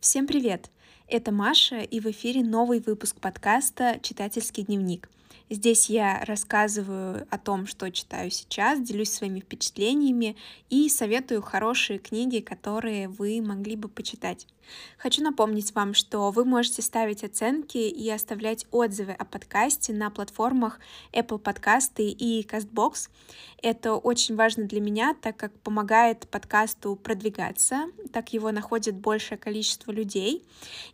Всем привет! Это Маша, и в эфире новый выпуск подкаста «Читательский дневник». Здесь я рассказываю о том, что читаю сейчас, делюсь своими впечатлениями и советую хорошие книги, которые вы могли бы почитать. Хочу напомнить вам, что вы можете ставить оценки и оставлять отзывы о подкасте на платформах Apple Podcasts и CastBox. Это очень важно для меня, так как помогает подкасту продвигаться, так его находит большее количество людей.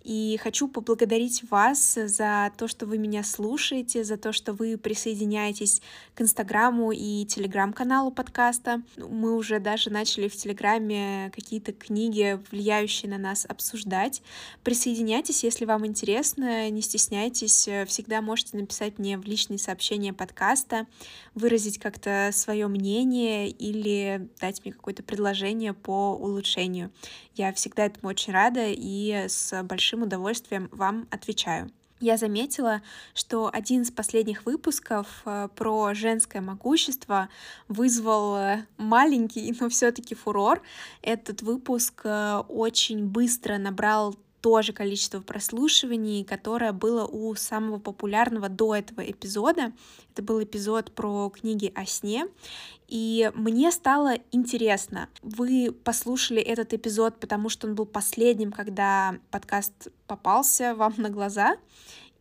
И хочу поблагодарить вас за то, что вы меня слушаете, за то, что вы присоединяетесь к Инстаграму и Телеграм-каналу подкаста. Мы уже даже начали в Телеграме какие-то книги, влияющие на нас, обсуждать обсуждать. Присоединяйтесь, если вам интересно, не стесняйтесь, э, всегда можете написать мне в личные сообщения подкаста, выразить как-то свое мнение или дать мне какое-то предложение по улучшению. Я всегда этому очень рада и с большим удовольствием вам отвечаю я заметила, что один из последних выпусков э, про женское могущество вызвал э, маленький, но все-таки фурор. Этот выпуск э, очень быстро набрал то же количество прослушиваний, которое было у самого популярного до этого эпизода. Это был эпизод про книги о сне. И мне стало интересно, вы послушали этот эпизод, потому что он был последним, когда подкаст попался вам на глаза,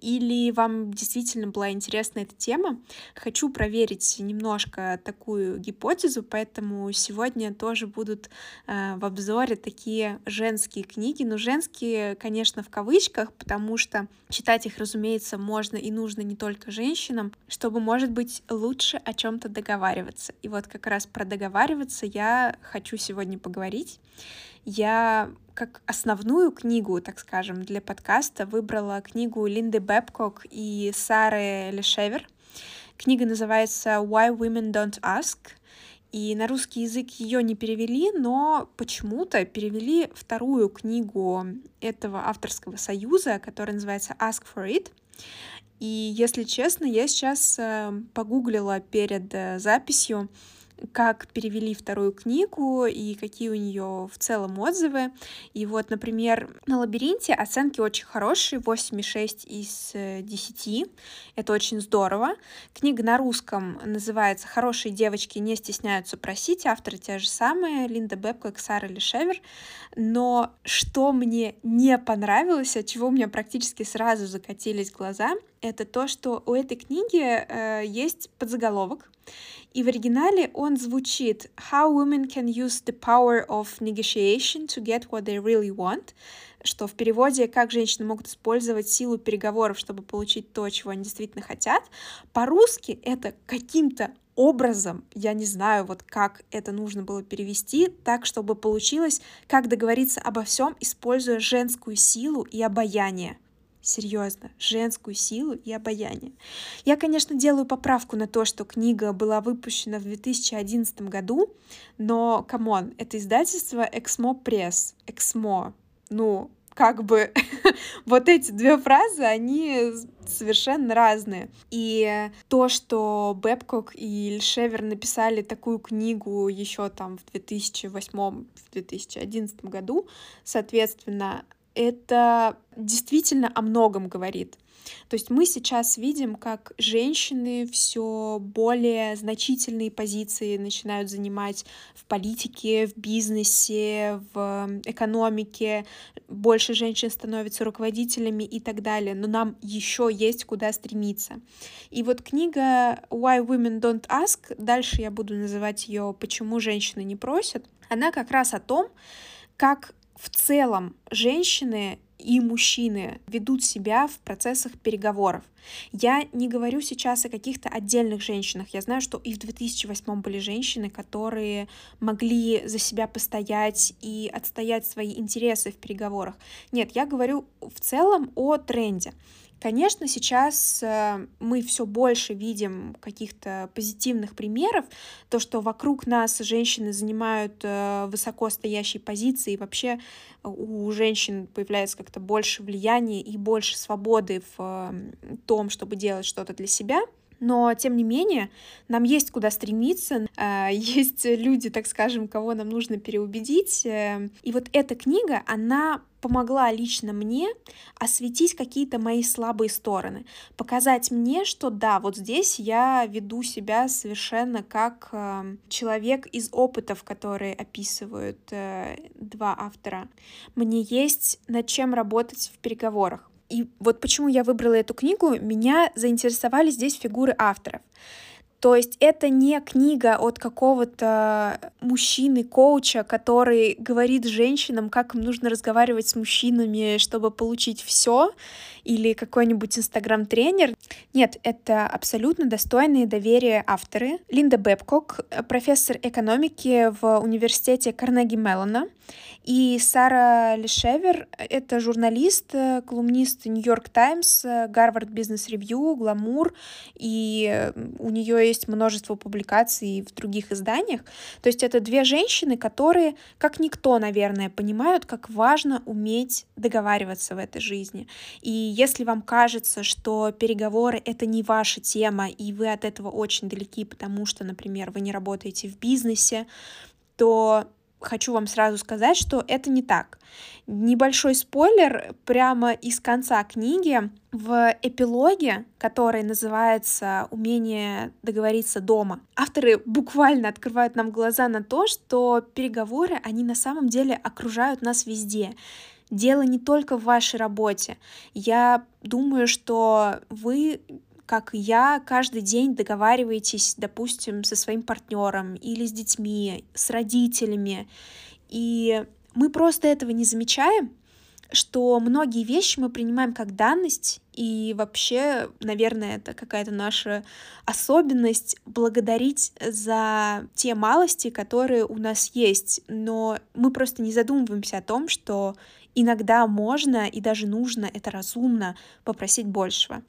или вам действительно была интересна эта тема. Хочу проверить немножко такую гипотезу, поэтому сегодня тоже будут э, в обзоре такие женские книги. Ну, женские, конечно, в кавычках, потому что читать их, разумеется, можно и нужно не только женщинам, чтобы, может быть, лучше о чем-то договариваться. И вот как раз про договариваться я хочу сегодня поговорить я как основную книгу, так скажем, для подкаста выбрала книгу Линды Бэбкок и Сары Лешевер. Книга называется Why Women Don't Ask. И на русский язык ее не перевели, но почему-то перевели вторую книгу этого авторского союза, которая называется Ask for It. И если честно, я сейчас э, погуглила перед э, записью, как перевели вторую книгу и какие у нее в целом отзывы. И вот, например, на «Лабиринте» оценки очень хорошие, 8,6 из 10. Э, Это очень здорово. Книга на русском называется «Хорошие девочки не стесняются просить». Авторы те же самые, Линда Бебка и Сара Лешевер. Но что мне не понравилось, от чего у меня практически сразу закатились глаза, это то, что у этой книги э, есть подзаголовок, и в оригинале он звучит «How women can use the power of negotiation to get what they really want», что в переводе «Как женщины могут использовать силу переговоров, чтобы получить то, чего они действительно хотят». По-русски это каким-то образом, я не знаю, вот как это нужно было перевести, так, чтобы получилось, как договориться обо всем, используя женскую силу и обаяние серьезно, женскую силу и обаяние. Я, конечно, делаю поправку на то, что книга была выпущена в 2011 году, но, come on, это издательство Эксмо Пресс, Эксмо, ну, как бы вот эти две фразы, они совершенно разные. И то, что Бэбкок и Лашевер написали такую книгу еще там в 2008-2011 году, соответственно, это действительно о многом говорит. То есть мы сейчас видим, как женщины все более значительные позиции начинают занимать в политике, в бизнесе, в экономике, больше женщин становятся руководителями и так далее, но нам еще есть куда стремиться. И вот книга Why Women Don't Ask, дальше я буду называть ее Почему женщины не просят, она как раз о том, как в целом женщины и мужчины ведут себя в процессах переговоров. Я не говорю сейчас о каких-то отдельных женщинах. Я знаю, что и в 2008 были женщины, которые могли за себя постоять и отстоять свои интересы в переговорах. Нет, я говорю в целом о тренде. Конечно, сейчас э, мы все больше видим каких-то позитивных примеров, то, что вокруг нас женщины занимают э, высоко стоящие позиции, и вообще у женщин появляется как-то больше влияния и больше свободы в том, чтобы делать что-то для себя — Но, тем не менее, нам есть куда стремиться, э, есть люди, так скажем, кого нам нужно переубедить. Э, и вот эта книга, она помогла лично мне осветить какие-то мои слабые стороны, показать мне, что да, вот здесь я веду себя совершенно как э, человек из опытов, которые описывают два автора. Мне есть над чем работать в переговорах. И вот почему я выбрала эту книгу, меня заинтересовали здесь фигуры авторов. То есть это не книга от какого-то мужчины-коуча, который говорит женщинам, как им нужно разговаривать с мужчинами, чтобы получить все, или какой-нибудь инстаграм-тренер. Нет, это абсолютно достойные доверия авторы. Линда Бэбкок, профессор экономики в университете Карнеги Меллона, и Сара Лешевер — это журналист, колумнист Нью-Йорк Таймс, Гарвард Бизнес Ревью, Гламур, и у нее есть множество публикаций в других изданиях. То есть это две женщины, которые, как никто, наверное, понимают, как важно уметь договариваться в этой жизни. И если вам кажется, что переговоры — это не ваша тема, и вы от этого очень далеки, потому что, например, вы не работаете в бизнесе, то хочу вам сразу сказать, что это не так. Небольшой спойлер прямо из конца книги. В эпилоге, который называется «Умение договориться дома», авторы буквально открывают нам глаза на то, что переговоры, они на самом деле окружают нас везде. Дело не только в вашей работе. Я думаю, что вы как я, каждый день договариваетесь, допустим, со своим партнером или с детьми, с родителями. И мы просто этого не замечаем, что многие вещи мы принимаем как данность, и вообще, наверное, это какая-то наша особенность благодарить за те малости, которые у нас есть. Но мы просто не задумываемся о том, что иногда можно и даже нужно, это разумно, попросить большего.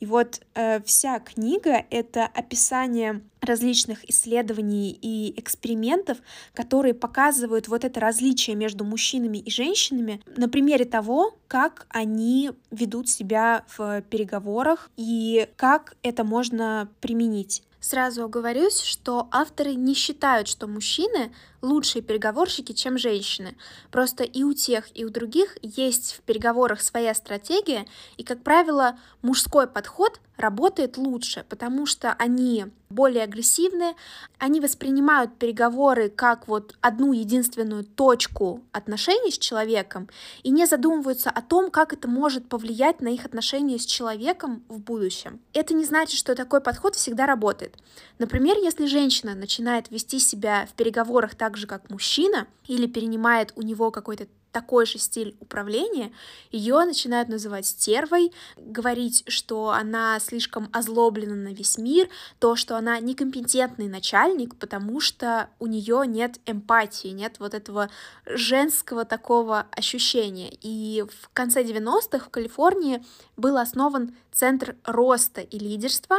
И вот э, вся книга — это описание различных исследований и экспериментов, которые показывают вот это различие между мужчинами и женщинами на примере того, как они ведут себя в переговорах и как это можно применить. Сразу оговорюсь, что авторы не считают, что мужчины лучшие переговорщики, чем женщины. Просто и у тех, и у других есть в переговорах своя стратегия, и, как правило, мужской подход работает лучше, потому что они более агрессивны, они воспринимают переговоры как вот одну единственную точку отношений с человеком и не задумываются о том, как это может повлиять на их отношения с человеком в будущем. Это не значит, что такой подход всегда работает. Например, если женщина начинает вести себя в переговорах так же, как мужчина, или перенимает у него какой-то такой же стиль управления, ее начинают называть стервой, говорить, что она слишком озлоблена на весь мир, то, что она некомпетентный начальник, потому что у нее нет эмпатии, нет вот этого женского такого ощущения. И в конце 90-х в Калифорнии был основан Центр роста и лидерства,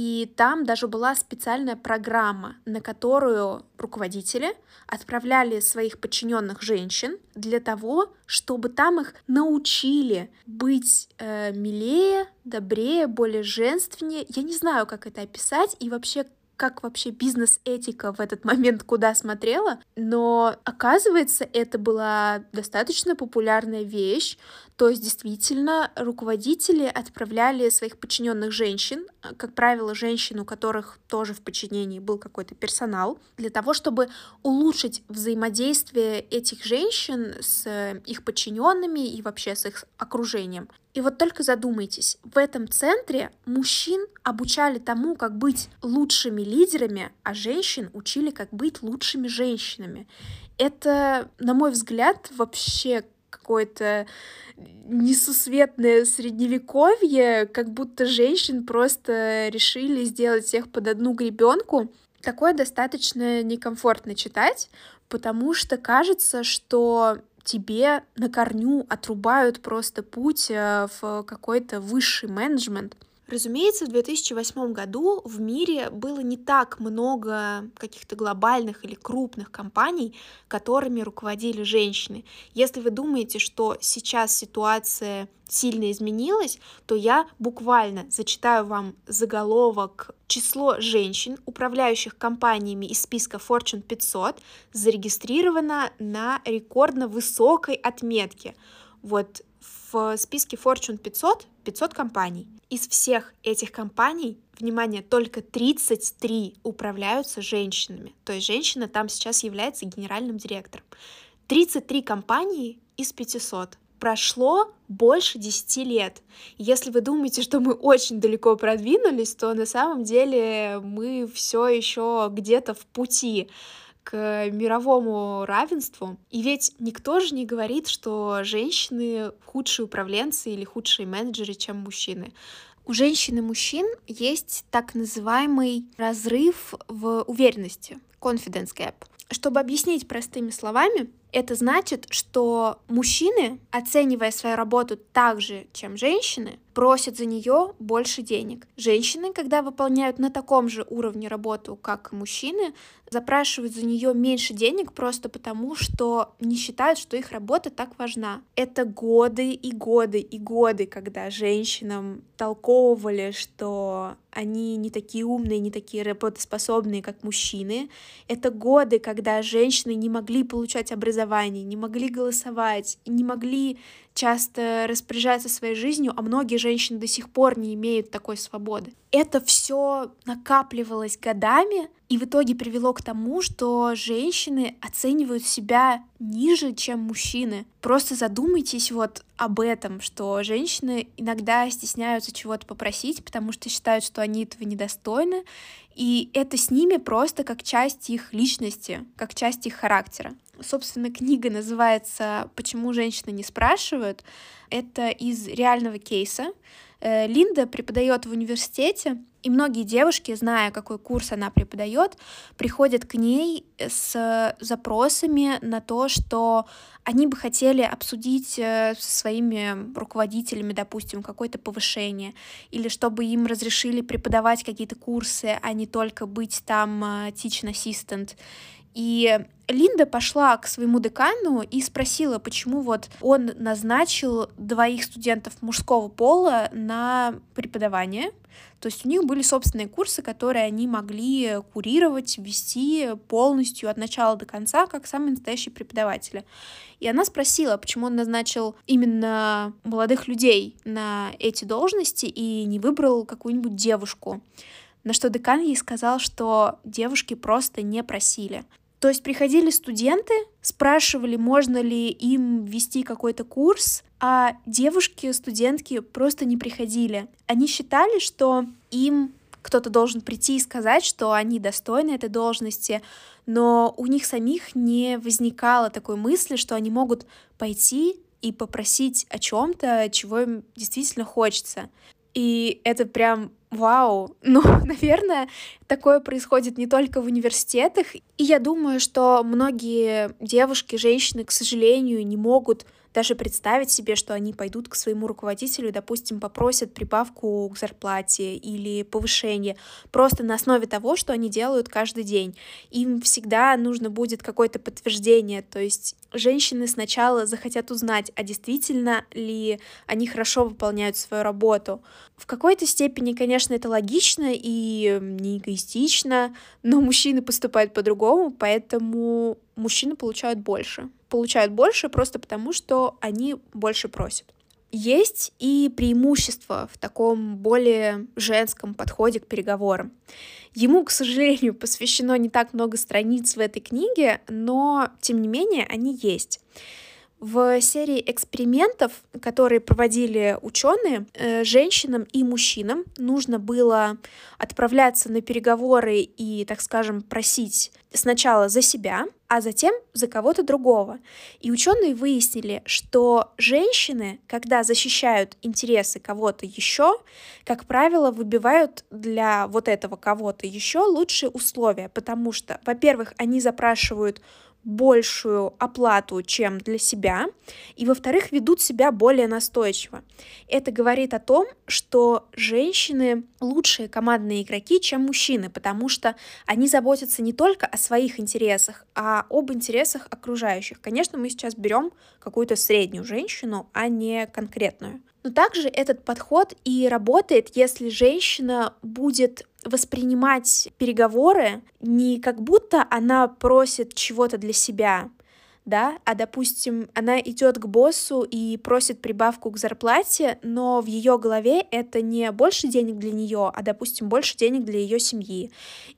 и там даже была специальная программа, на которую руководители отправляли своих подчиненных женщин для того, чтобы там их научили быть э, милее, добрее, более женственнее. Я не знаю, как это описать и вообще как вообще бизнес-этика в этот момент куда смотрела, но оказывается, это была достаточно популярная вещь, то есть действительно руководители отправляли своих подчиненных женщин, как правило, женщин, у которых тоже в подчинении был какой-то персонал, для того, чтобы улучшить взаимодействие этих женщин с их подчиненными и вообще с их окружением. И вот только задумайтесь, в этом центре мужчин обучали тому, как быть лучшими лидерами, а женщин учили, как быть лучшими женщинами. Это, на мой взгляд, вообще какое-то несусветное средневековье, как будто женщин просто решили сделать всех под одну гребенку. Такое достаточно некомфортно читать, потому что кажется, что тебе на корню отрубают просто путь э, в какой-то высший менеджмент. Разумеется, в 2008 году в мире было не так много каких-то глобальных или крупных компаний, которыми руководили женщины. Если вы думаете, что сейчас ситуация сильно изменилась, то я буквально зачитаю вам заголовок. Число женщин, управляющих компаниями из списка Fortune 500, зарегистрировано на рекордно высокой отметке. Вот в списке Fortune 500 500 компаний. Из всех этих компаний, внимание, только 33 управляются женщинами. То есть женщина там сейчас является генеральным директором. 33 компании из 500 прошло больше 10 лет. Если вы думаете, что мы очень далеко продвинулись, то на самом деле мы все еще где-то в пути к мировому равенству. И ведь никто же не говорит, что женщины худшие управленцы или худшие менеджеры, чем мужчины. У женщин и мужчин есть так называемый разрыв в уверенности, confidence gap. Чтобы объяснить простыми словами, это значит, что мужчины, оценивая свою работу так же, чем женщины, просят за нее больше денег. Женщины, когда выполняют на таком же уровне работу, как мужчины, запрашивают за нее меньше денег просто потому, что не считают, что их работа так важна. Это годы и годы и годы, когда женщинам толковывали, что они не такие умные, не такие работоспособные, как мужчины. Это годы, когда женщины не могли получать образование, не могли голосовать, не могли часто распоряжаться своей жизнью, а многие женщины до сих пор не имеют такой свободы. Это все накапливалось годами и в итоге привело к тому, что женщины оценивают себя ниже, чем мужчины. Просто задумайтесь вот об этом, что женщины иногда стесняются чего-то попросить, потому что считают, что они этого недостойны, и это с ними просто как часть их личности, как часть их характера. Собственно, книга называется «Почему женщины не спрашивают». Это из реального кейса. Э, Линда преподает в университете, и многие девушки, зная, какой курс она преподает, приходят к ней с запросами на то, что они бы хотели обсудить э, со своими руководителями, допустим, какое-то повышение, или чтобы им разрешили преподавать какие-то курсы, а не только быть там э, teaching assistant. И Линда пошла к своему декану и спросила, почему вот он назначил двоих студентов мужского пола на преподавание. То есть у них были собственные курсы, которые они могли курировать, вести полностью от начала до конца, как самые настоящие преподаватели. И она спросила, почему он назначил именно молодых людей на эти должности и не выбрал какую-нибудь девушку. На что декан ей сказал, что девушки просто не просили. То есть приходили студенты, спрашивали, можно ли им вести какой-то курс, а девушки, студентки просто не приходили. Они считали, что им кто-то должен прийти и сказать, что они достойны этой должности, но у них самих не возникало такой мысли, что они могут пойти и попросить о чем-то, чего им действительно хочется. И это прям вау. Ну, наверное, такое происходит не только в университетах. И я думаю, что многие девушки, женщины, к сожалению, не могут даже представить себе, что они пойдут к своему руководителю, допустим, попросят прибавку к зарплате или повышение, просто на основе того, что они делают каждый день. Им всегда нужно будет какое-то подтверждение, то есть женщины сначала захотят узнать, а действительно ли они хорошо выполняют свою работу. В какой-то степени, конечно, это логично и не эгоистично, но мужчины поступают по-другому, поэтому мужчины получают больше. Получают больше просто потому, что они больше просят. Есть и преимущество в таком более женском подходе к переговорам. Ему, к сожалению, посвящено не так много страниц в этой книге, но, тем не менее, они есть. В серии экспериментов, которые проводили ученые, э, женщинам и мужчинам нужно было отправляться на переговоры и, так скажем, просить сначала за себя, а затем за кого-то другого. И ученые выяснили, что женщины, когда защищают интересы кого-то еще, как правило, выбивают для вот этого кого-то еще лучшие условия, потому что, во-первых, они запрашивают большую оплату, чем для себя, и, во-вторых, ведут себя более настойчиво. Это говорит о том, что женщины лучшие командные игроки, чем мужчины, потому что они заботятся не только о своих интересах, а об интересах окружающих. Конечно, мы сейчас берем какую-то среднюю женщину, а не конкретную. Но также этот подход и работает, если женщина будет воспринимать переговоры не как будто она просит чего-то для себя, да, а, допустим, она идет к боссу и просит прибавку к зарплате, но в ее голове это не больше денег для нее, а, допустим, больше денег для ее семьи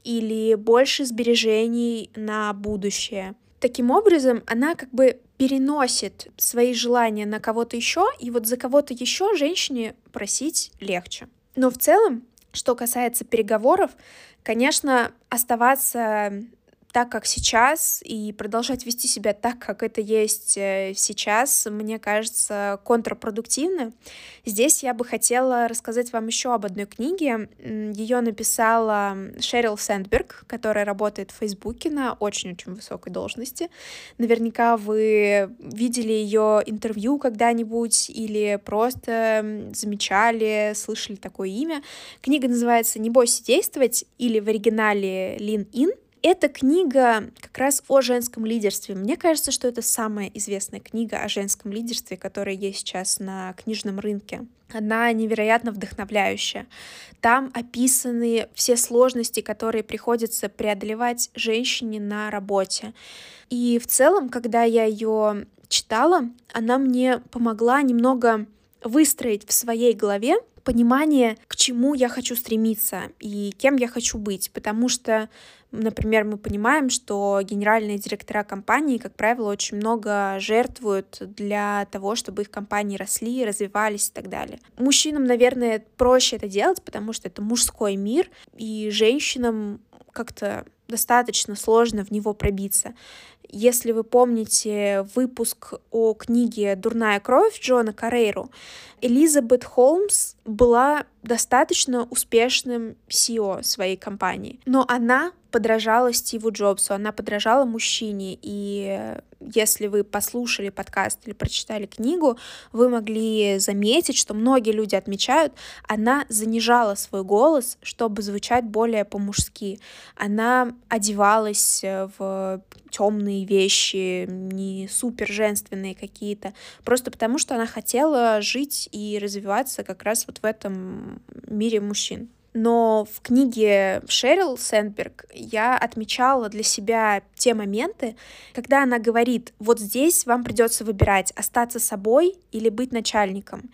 или больше сбережений на будущее. Таким образом, она как бы переносит свои желания на кого-то еще, и вот за кого-то еще женщине просить легче. Но в целом, что касается переговоров, конечно, оставаться так, как сейчас, и продолжать вести себя так, как это есть э, сейчас, мне кажется, контрпродуктивно. Здесь я бы хотела рассказать вам еще об одной книге. Ее написала Шерил Сэндберг, которая работает в Фейсбуке на очень-очень высокой должности. Наверняка вы видели ее интервью когда-нибудь или просто замечали, слышали такое имя. Книга называется «Не бойся действовать» или в оригинале «Lean In». Эта книга как раз о женском лидерстве. Мне кажется, что это самая известная книга о женском лидерстве, которая есть сейчас на книжном рынке. Она невероятно вдохновляющая. Там описаны все сложности, которые приходится преодолевать женщине на работе. И в целом, когда я ее читала, она мне помогла немного выстроить в своей голове понимание, к чему я хочу стремиться и кем я хочу быть, потому что Например, мы понимаем, что генеральные директора компании, как правило, очень много жертвуют для того, чтобы их компании росли, развивались и так далее. Мужчинам, наверное, проще это делать, потому что это мужской мир, и женщинам как-то достаточно сложно в него пробиться. Если вы помните выпуск о книге «Дурная кровь» Джона Карейру, Элизабет Холмс была достаточно успешным CEO своей компании, но она подражала Стиву Джобсу, она подражала мужчине, и если вы послушали подкаст или прочитали книгу, вы могли заметить, что многие люди отмечают, она занижала свой голос, чтобы звучать более по-мужски. Она одевалась в темные вещи, не супер женственные какие-то, просто потому что она хотела жить и развиваться как раз вот в этом мире мужчин. Но в книге Шерил Сэндберг я отмечала для себя те моменты, когда она говорит, вот здесь вам придется выбирать, остаться собой или быть начальником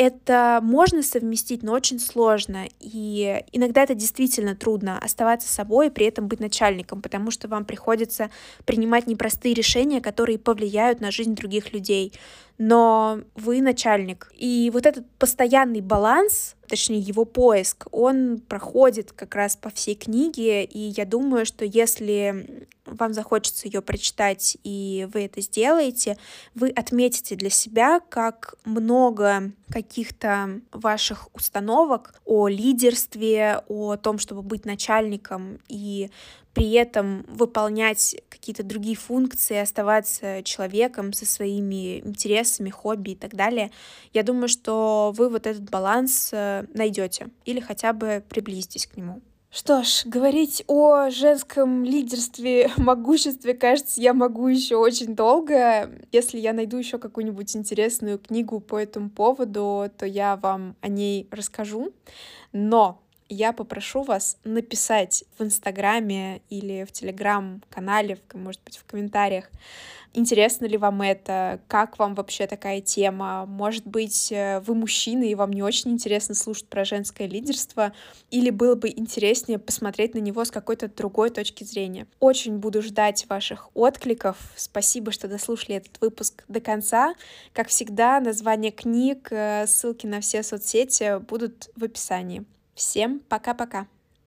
это можно совместить, но очень сложно. И иногда это действительно трудно оставаться собой и при этом быть начальником, потому что вам приходится принимать непростые решения, которые повлияют на жизнь других людей. Но вы начальник. И вот этот постоянный баланс, точнее его поиск, он проходит как раз по всей книге. И я думаю, что если вам захочется ее прочитать, и вы это сделаете, вы отметите для себя, как много каких-то ваших установок о лидерстве, о том, чтобы быть начальником и при этом выполнять какие-то другие функции, оставаться человеком со своими интересами, хобби и так далее. Я думаю, что вы вот этот баланс э, найдете или хотя бы приблизитесь к нему. Что ж, говорить о женском лидерстве, могуществе, кажется, я могу еще очень долго. Если я найду еще какую-нибудь интересную книгу по этому поводу, то я вам о ней расскажу. Но я попрошу вас написать в Инстаграме или в Телеграм-канале, может быть, в комментариях, интересно ли вам это, как вам вообще такая тема, может быть, э, вы мужчина, и вам не очень интересно слушать про женское лидерство, или было бы интереснее посмотреть на него с какой-то другой точки зрения. Очень буду ждать ваших откликов. Спасибо, что дослушали этот выпуск до конца. Как всегда, название книг, э, ссылки на все соцсети будут в описании. Всем пока-пока!